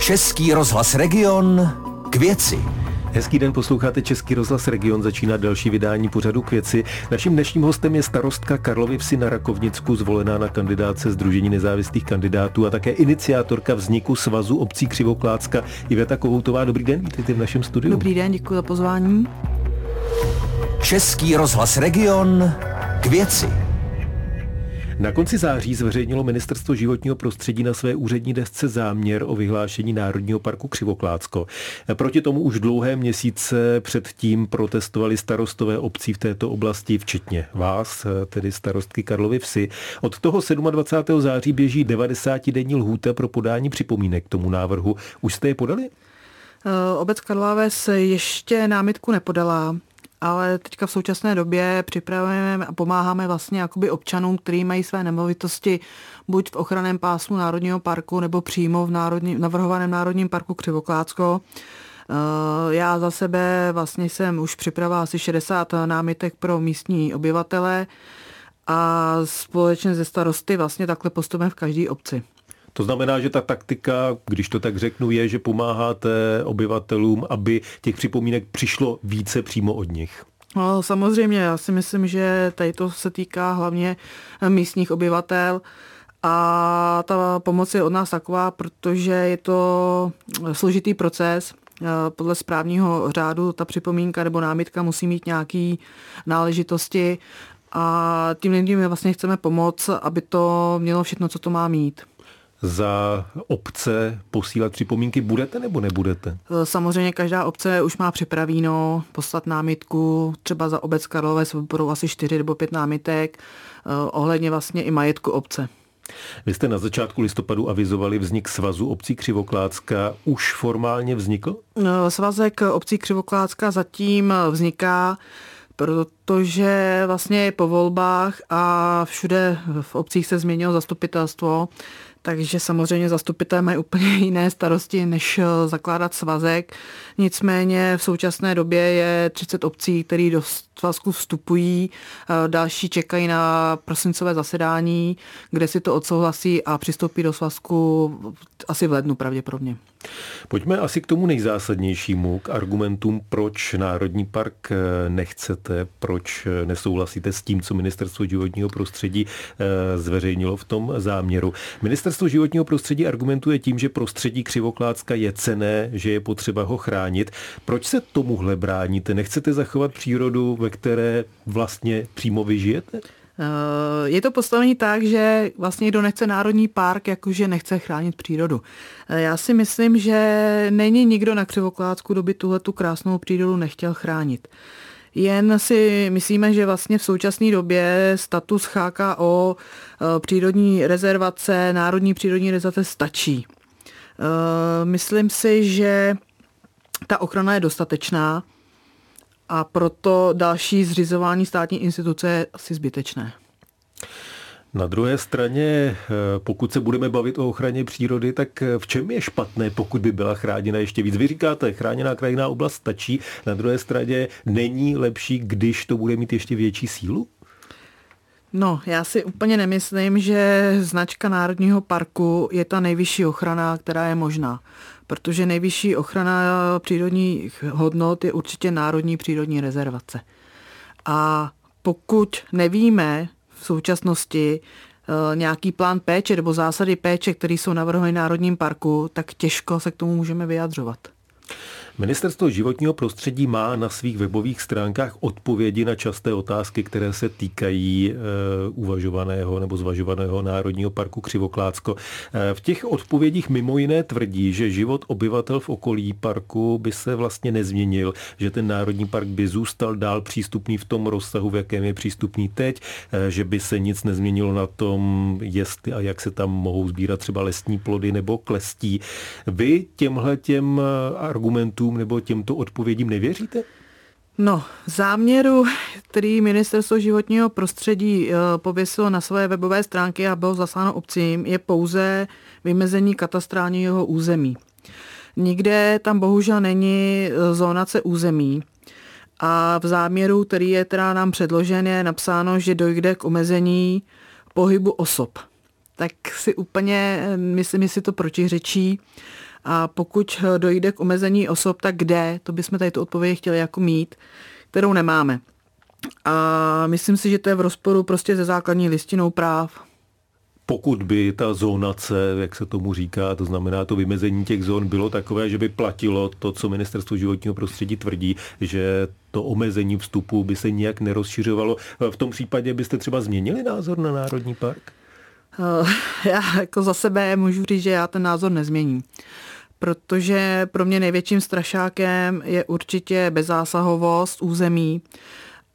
Český rozhlas Region k věci. Hezký den, posloucháte Český rozhlas Region, začíná další vydání pořadu k věci. Naším dnešním hostem je starostka Karlovy Vsi na Rakovnicku, zvolená na kandidáce Združení nezávislých kandidátů a také iniciátorka vzniku Svazu obcí Křivoklácka Iveta Kohoutová. Dobrý den, vítejte v našem studiu. Dobrý den, děkuji za pozvání. Český rozhlas Region k věci. Na konci září zveřejnilo Ministerstvo životního prostředí na své úřední desce záměr o vyhlášení Národního parku Křivoklácko. Proti tomu už dlouhé měsíce předtím protestovali starostové obcí v této oblasti, včetně vás, tedy starostky Karlovy Vsi. Od toho 27. září běží 90-denní lhůta pro podání připomínek k tomu návrhu. Už jste je podali? Eh, obec Karlové se ještě námitku nepodala ale teďka v současné době připravujeme a pomáháme vlastně jakoby občanům, kteří mají své nemovitosti buď v ochraném pásmu Národního parku nebo přímo v národní, navrhovaném Národním parku Křivoklácko. Eh, já za sebe vlastně jsem už připravila asi 60 námitek pro místní obyvatele a společně ze starosty vlastně takhle postupujeme v každé obci. To znamená, že ta taktika, když to tak řeknu, je, že pomáháte obyvatelům, aby těch připomínek přišlo více přímo od nich. No, samozřejmě, já si myslím, že tady to se týká hlavně místních obyvatel. A ta pomoc je od nás taková, protože je to složitý proces. Podle správního řádu ta připomínka nebo námitka musí mít nějaké náležitosti a tím lidem vlastně chceme pomoct, aby to mělo všechno, co to má mít za obce posílat připomínky budete nebo nebudete? Samozřejmě každá obce už má připravíno poslat námitku, třeba za obec Karlové budou asi čtyři nebo pět námitek, eh, ohledně vlastně i majetku obce. Vy jste na začátku listopadu avizovali vznik svazu obcí Křivoklácka. Už formálně vznikl? Eh, svazek obcí Křivoklácka zatím vzniká protože vlastně je po volbách a všude v obcích se změnilo zastupitelstvo, takže samozřejmě zastupitelé mají úplně jiné starosti, než eh, zakládat svazek. Nicméně v současné době je 30 obcí, které do svazku vstupují, eh, další čekají na prosincové zasedání, kde si to odsouhlasí a přistoupí do svazku asi v lednu pravděpodobně. Pojďme asi k tomu nejzásadnějšímu, k argumentům, proč Národní park eh, nechcete, proč nesouhlasíte s tím, co Ministerstvo životního prostředí zveřejnilo v tom záměru. Ministerstvo životního prostředí argumentuje tím, že prostředí Křivoklácka je cené, že je potřeba ho chránit. Proč se tomuhle bráníte? Nechcete zachovat přírodu, ve které vlastně přímo vyžijete? Eh, je to postavení tak, že vlastně kdo nechce národní park, jakože nechce chránit přírodu. Eh, já si myslím, že není nikdo na Křivoklácku, kdo by tuhle tu krásnou přírodu nechtěl chránit. Jen si myslíme, že vlastně v současné době status HKO eh, přírodní rezervace, národní přírodní rezervace stačí. Myslím si, že ta ochrana je dostatečná a proto další zřizování státní instituce je asi zbytečné. Na druhé straně, eh, pokud se budeme bavit o ochraně přírody, tak eh, v čem je špatné, pokud by byla chráněna ještě víc? Vy říkáte, chráněná krajiná oblast stačí, na druhé straně není lepší, když to bude mít ještě větší sílu? No, já si úplně nemyslím, že značka Národního parku je ta nejvyšší ochrana, která je možná protože nejvyšší ochrana přírodních hodnot je určitě Národní přírodní rezervace. A pokud nevíme v současnosti eh, nějaký plán péče nebo zásady péče, které jsou navrhovány Národním parku, tak těžko se k tomu můžeme vyjadřovat. Ministerstvo životního prostředí má na svých webových stránkách odpovědi na časté otázky, které se týkají e, uvažovaného nebo zvažovaného Národního parku Křivoklácko. E, v těch odpovědích mimo jiné tvrdí, že život obyvatel v okolí parku by se vlastně nezměnil, že ten Národní park by zůstal dál přístupný v tom rozsahu, v jakém je přístupný teď, e, že by se nic nezměnilo na tom, jestli a jak se tam mohou sbírat třeba lesní plody nebo klestí. Vy těmhle těm argumentům údajům nebo těmto odpovědím nevěříte? No, záměru, který ministerstvo životního prostředí eh, pověsilo na své webové stránky a bylo zasláno obcím, je pouze vymezení katastrálního území. Nikde tam bohužel není eh, zónace území. A v záměru, který je teda nám předložen, je napsáno, že dojde k omezení pohybu osob. Tak si úplně, eh, myslím, si to protiřečí A pokud dojde k omezení osob, tak kde? To bychom tady tu odpověď chtěli jako mít, kterou nemáme. A myslím si, že to je v rozporu prostě se základní listinou práv pokud by ta zónace, jak se tomu říká, to znamená to vymezení těch zón, bylo takové, že by platilo to, co ministerstvo životního prostředí tvrdí, že to omezení vstupu by se nijak nerozšiřovalo, v tom případě byste třeba změnili názor na Národní park? Eh, já jako za sebe můžu říct, že já ten názor nezměním protože pro mě největším strašákem je určitě bezzásahovost území.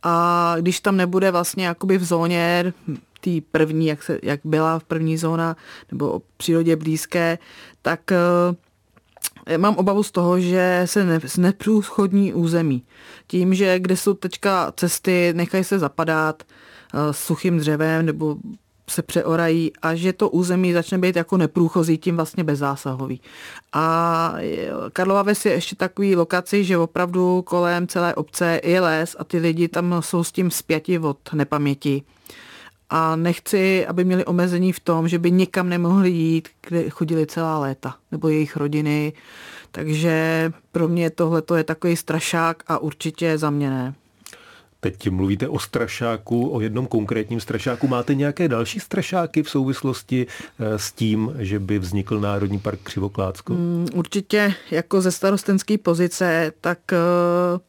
A když tam nebude vlastně jakoby v zóně té první, jak, se, jak byla v první zóna, nebo o přírodě blízké, tak uh, mám obavu z toho, že se ne, neprůchodní území. Tím, že kde jsou teďka cesty, nechají se zapadat uh, suchým dřevem nebo se přeorají a že to území začne být jako neprůchozí, tím vlastně bezzásahový. A Karlova Ves je ještě takový lokaci, že opravdu kolem celé obce je les a ty lidi tam jsou s tím zpěti od nepaměti a nechci, aby měli omezení v tom, že by nikam nemohli jít, kde chodili celá léta, nebo jejich rodiny. Takže pro mě tohle je takový strašák a určitě za mě ne. Teď mluvíte o strašáku, o jednom konkrétním strašáku. Máte nějaké další strašáky v souvislosti eh, s tím, že by vznikl Národní park Křivoklácko? Mm, určitě jako ze starostenské pozice, tak uh,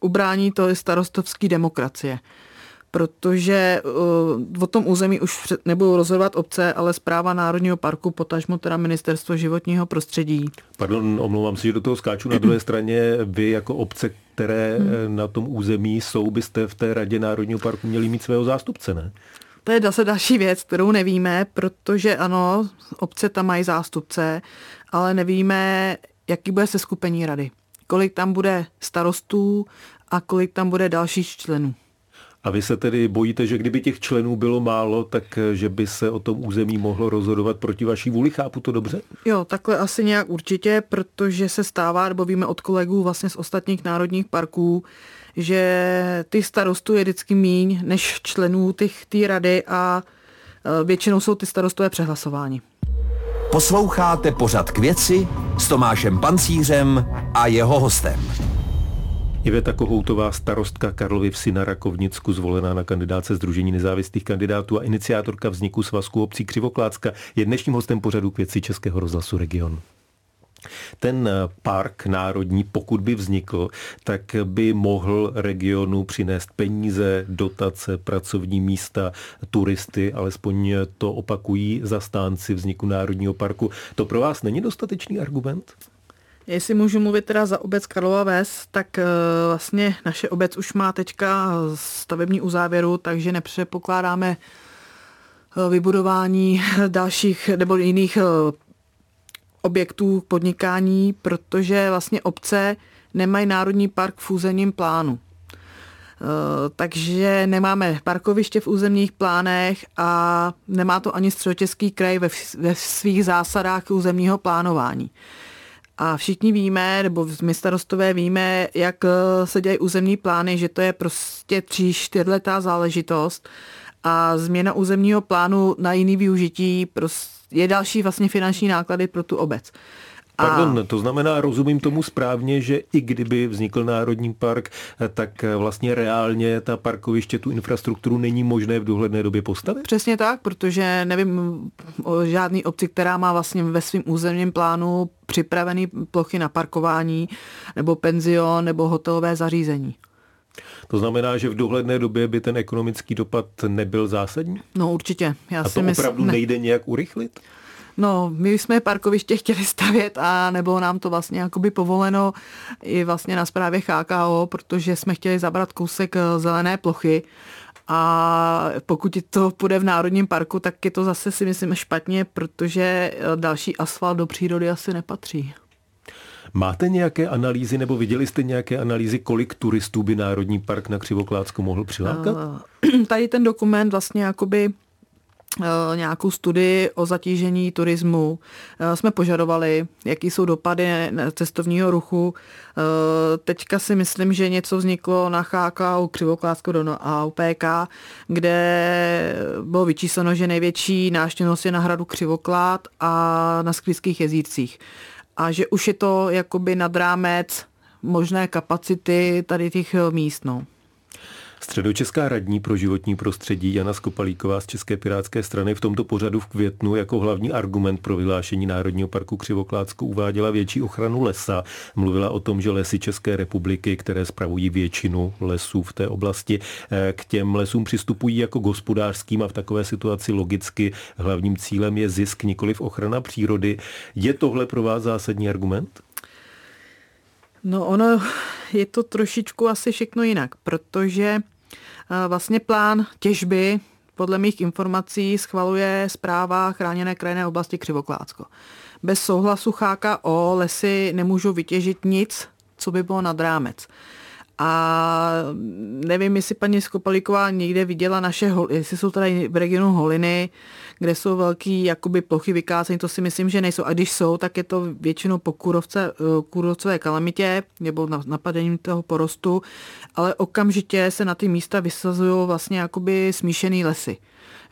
ubrání to je starostovský demokracie protože uh, o tom území už nebudou rozhodovat obce, ale zpráva Národního parku, potažmo teda ministerstvo životního prostředí. Pardon, omlouvám se, že do toho skáču. Na druhé straně vy jako obce, které hmm. Eh, na tom území jsou, byste v té radě Národního parku měli mít svého zástupce, ne? To je zase další věc, kterou nevíme, protože ano, obce tam mají zástupce, ale nevíme, jaký bude se skupení rady. Kolik tam bude starostů a kolik tam bude dalších členů. A vy se tedy bojíte, že kdyby těch členů bylo málo, tak eh, že by se o tom území mohlo rozhodovat proti vaší vůli? Chápu to dobře? Jo, takhle asi nějak určitě, protože se stává, nebo víme od kolegů vlastně z ostatních národních parků, že ty starostů je vždycky míň než členů těch té rady a eh, většinou jsou ty starostové přehlasováni. Posloucháte pořad k věci s Tomášem Pancířem a jeho hostem. Iveta Kohoutová, starostka Karlovy vsi na Rakovnicku, zvolená na kandidáce Združení nezávislých kandidátů a iniciátorka vzniku svazku obcí Křivoklácka, je dnešním hostem pořadu k věci Českého rozhlasu Region. Ten park národní, pokud by vznikl, tak by mohl regionu přinést peníze, dotace, pracovní místa, turisty, alespoň to opakují zastánci vzniku národního parku. To pro vás není dostatečný argument? Jestli můžu mluvit teda za obec Karlova Ves, tak eh, vlastně naše obec už má teďka stavební uzávěru, takže nepředpokládáme eh, vybudování dalších nebo jiných eh, objektů podnikání, protože vlastně obce nemají národní park v územním plánu. Takže nemáme parkoviště v územních plánech a nemá to ani středočeský kraj ve svých zásadách územního plánování. A všichni víme, nebo my starostové víme, jak eh, se dělají územní plány, že to je prostě tři, čtyřletá záležitost a změna územního plánu na jiný využití je další vlastně finanční náklady pro tu obec. Pardon, to znamená, rozumím tomu správně, že i kdyby vznikl Národní park, tak vlastně reálně ta parkoviště, tu infrastrukturu není možné v dohledné době postavit? Přesně tak, protože nevím o žádný obci, která má vlastně ve svém územním plánu připravený plochy na parkování, nebo penzion, nebo hotelové zařízení. To znamená, že v dohledné době by ten ekonomický dopad nebyl zásadní? No určitě. Já A to si mysl... opravdu ne... nejde nějak urychlit? No, my jsme parkoviště chtěli stavět a nebylo nám to vlastně jakoby povoleno i vlastně na zprávě HKO, protože jsme chtěli zabrat kousek eh, zelené plochy a pokud to půjde v Národním parku, tak je to zase si myslím špatně, protože eh, další asfalt do přírody asi nepatří. Máte nějaké analýzy nebo viděli jste nějaké analýzy, kolik turistů by Národní park na Křivoklácku mohl přilákat? Uh, tady ten dokument vlastně jakoby Eh, nějakou studii o zatížení turismu. Eh, jsme požadovali, jaký jsou dopady cestovního ruchu. Eh, teďka si myslím, že něco vzniklo na u Křivoklásko do AUPK, kde bylo vyčísleno, že největší náštěvnost je na hradu Křivoklád a na Sklízských jezírcích. a že už je to jakoby nad rámec možné kapacity tady těch míst. No. Středočeská radní pro životní prostředí Jana Skopalíková z České pirátské strany v tomto pořadu v květnu jako hlavní argument pro vyhlášení Národního parku Křivoklátsko uváděla větší ochranu lesa. Mluvila o tom, že lesy České republiky, které spravují většinu lesů v té oblasti, eh, k těm lesům přistupují jako gospodářským a v takové situaci logicky hlavním cílem je zisk, nikoliv ochrana přírody. Je tohle pro vás zásadní argument? No ono je to trošičku asi všechno jinak, protože vlastně plán těžby podle mých informací schvaluje zpráva chráněné krajinné oblasti Křivoklácko. Bez souhlasu HKO lesy nemůžou vytěžit nic, co by bylo nad rámec. A nevím, jestli paní Skopalíková někde viděla naše, jestli jsou tady v regionu Holiny, kde jsou velký jakoby plochy vykácení, to si myslím, že nejsou. A když jsou, tak je to většinou po kůrovce, eh, kůrovcové kalamitě nebo napadením toho porostu, ale okamžitě se na ty místa vysazují vlastně jakoby smíšený lesy.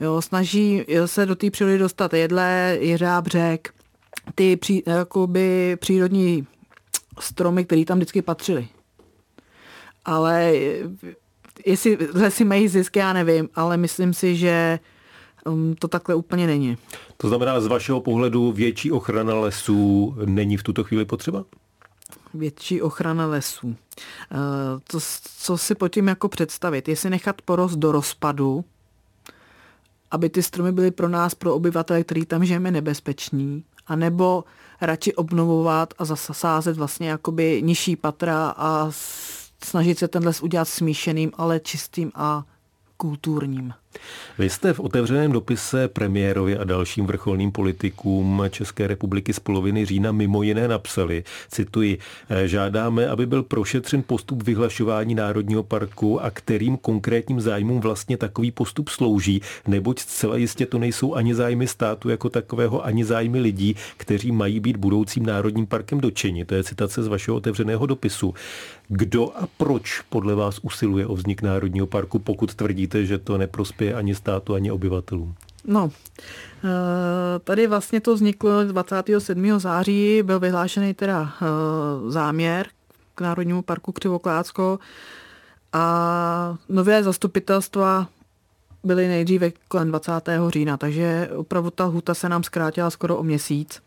Jo, snaží se do té přírody dostat jedle, jeřábřek, ty pří, jakoby přírodní stromy, které tam vždycky patřily ale jestli lesy mají zisk, já nevím, ale myslím si, že um, to takhle úplně není. To znamená, z vašeho pohledu větší ochrana lesů není v tuto chvíli potřeba? Větší ochrana lesů. Uh, to, co si pod tím jako představit? Jestli nechat porost do rozpadu, aby ty stromy byly pro nás, pro obyvatele, který tam žijeme, nebezpeční, anebo radši obnovovat a zasázet vlastně jakoby nižší patra a snažit se ten les udělat smíšeným, ale čistým a kulturním. Vy jste v otevřeném dopise premiérovi a dalším vrcholným politikům České republiky z poloviny října mimo jiné napsali, cituji, žádáme, aby byl prošetřen postup vyhlašování Národního parku a kterým konkrétním zájmům vlastně takový postup slouží, neboť zcela jistě to nejsou ani zájmy státu jako takového, ani zájmy lidí, kteří mají být budoucím Národním parkem dočeni. To je citace z vašeho otevřeného dopisu. Kdo a proč podle vás usiluje o vznik Národního parku, pokud tvrdíte, že to neprospěje ani státu, ani obyvatelům? No, eh, tady vlastně to vzniklo 27. září, byl vyhlášený teda eh, záměr k Národnímu parku Křivoklácko a nové zastupitelstva byly nejdříve kolem 20. října, takže opravdu ta huta se nám zkrátila skoro o měsíc.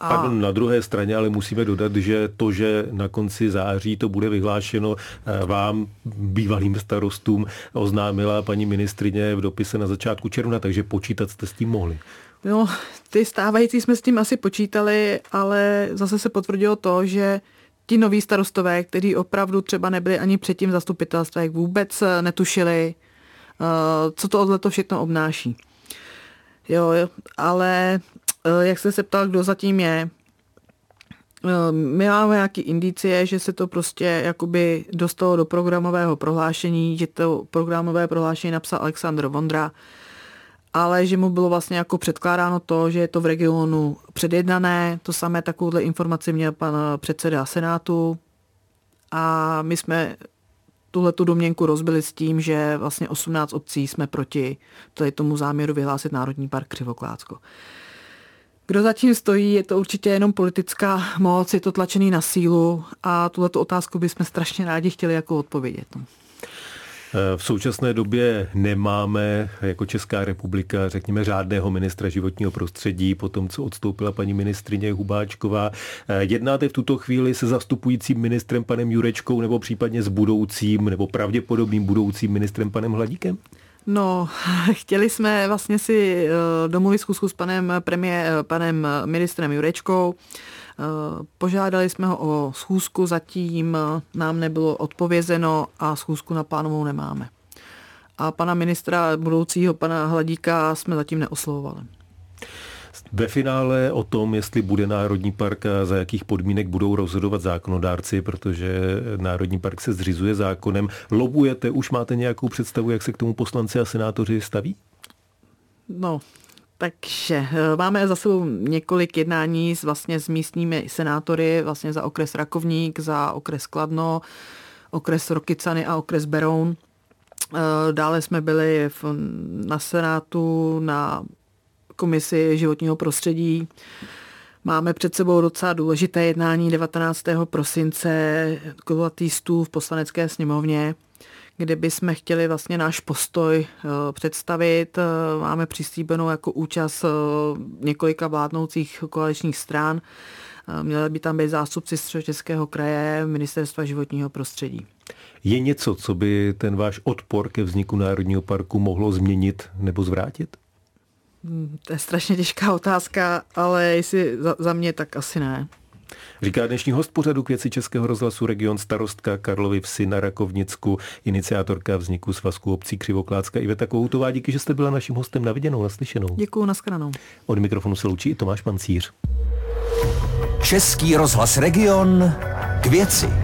A... Pardon, na druhé straně ale musíme dodat, že to, že na konci září to bude vyhlášeno eh, vám, bývalým starostům, oznámila paní ministrině v dopise na začátku června, takže počítat jste s tím mohli. No, ty stávající jsme s tím asi počítali, ale zase se potvrdilo to, že ti noví starostové, kteří opravdu třeba nebyli ani předtím zastupitelstvech, vůbec eh, netušili, eh, co to to všechno obnáší. Jo, ale jak jste se ptal, kdo zatím je, eh, my máme nějaké indicie, že se to prostě jakoby dostalo do programového prohlášení, že to programové prohlášení napsal Aleksandr Vondra, ale že mu bylo vlastně jako předkládáno to, že je to v regionu předjednané. To samé takovouhle informaci měl pan předseda Senátu a my jsme tuhle tu domněnku rozbili s tím, že vlastně 18 obcí jsme proti tomu záměru vyhlásit Národní park Křivoklácko. Kdo zatím stojí, je to určitě jenom politická moc, je to tlačený na sílu a tuhle otázku bychom strašně rádi chtěli jako odpovědět. No. V současné době nemáme jako Česká republika, řekněme, řádného ministra životního prostředí, po tom, co odstoupila paní ministrině Hubáčková. Jednáte v tuto chvíli se zastupujícím ministrem panem Jurečkou nebo případně s budoucím nebo pravděpodobným budoucím ministrem panem Hladíkem? No, chtěli jsme vlastně si eh, domluvit zkusku s panem, premié, eh, panem ministrem Jurečkou. Eh, požádali jsme ho o schůzku, zatím nám nebylo odpovězeno a schůzku na plánovou nemáme. A pana ministra budoucího, pana Hladíka, jsme zatím neoslovovali. Ve finále o tom, jestli bude Národní park a za jakých podmínek budou rozhodovat zákonodárci, protože Národní park se zřizuje zákonem. Lobujete, už máte nějakou představu, jak se k tomu poslanci a senátoři staví? No, takže eh, máme za sebou několik jednání s, vlastně s místními senátory, vlastně za okres Rakovník, za okres Kladno, okres Rokycany a okres Beroun. Eh, dále jsme byli v, na Senátu na komisi životního prostředí. Máme před sebou docela důležité jednání 19. prosince kulatý stůl v poslanecké sněmovně, kde bychom chtěli vlastně náš postoj eh, představit. Eh, máme přislíbenou jako účast eh, několika vládnoucích koaličních stran. Měli by tam být zástupci Českého kraje, Ministerstva životního prostředí. Je něco, co by ten váš odpor ke vzniku Národního parku mohlo změnit nebo zvrátit? Hmm, to je strašně těžká otázka, ale jestli za, za mě, tak asi ne. Říká dnešní host pořadu k věci Českého rozhlasu region starostka Karlovy Vsi na Rakovnicku, iniciátorka vzniku svazku obcí Křivoklácka Iveta Kohoutová. Díky, že jste byla naším hostem na viděnou, naslyšenou. Děkuji, naskladanou. Od mikrofonu se loučí i Tomáš Pancíř. Český rozhlas region k věci.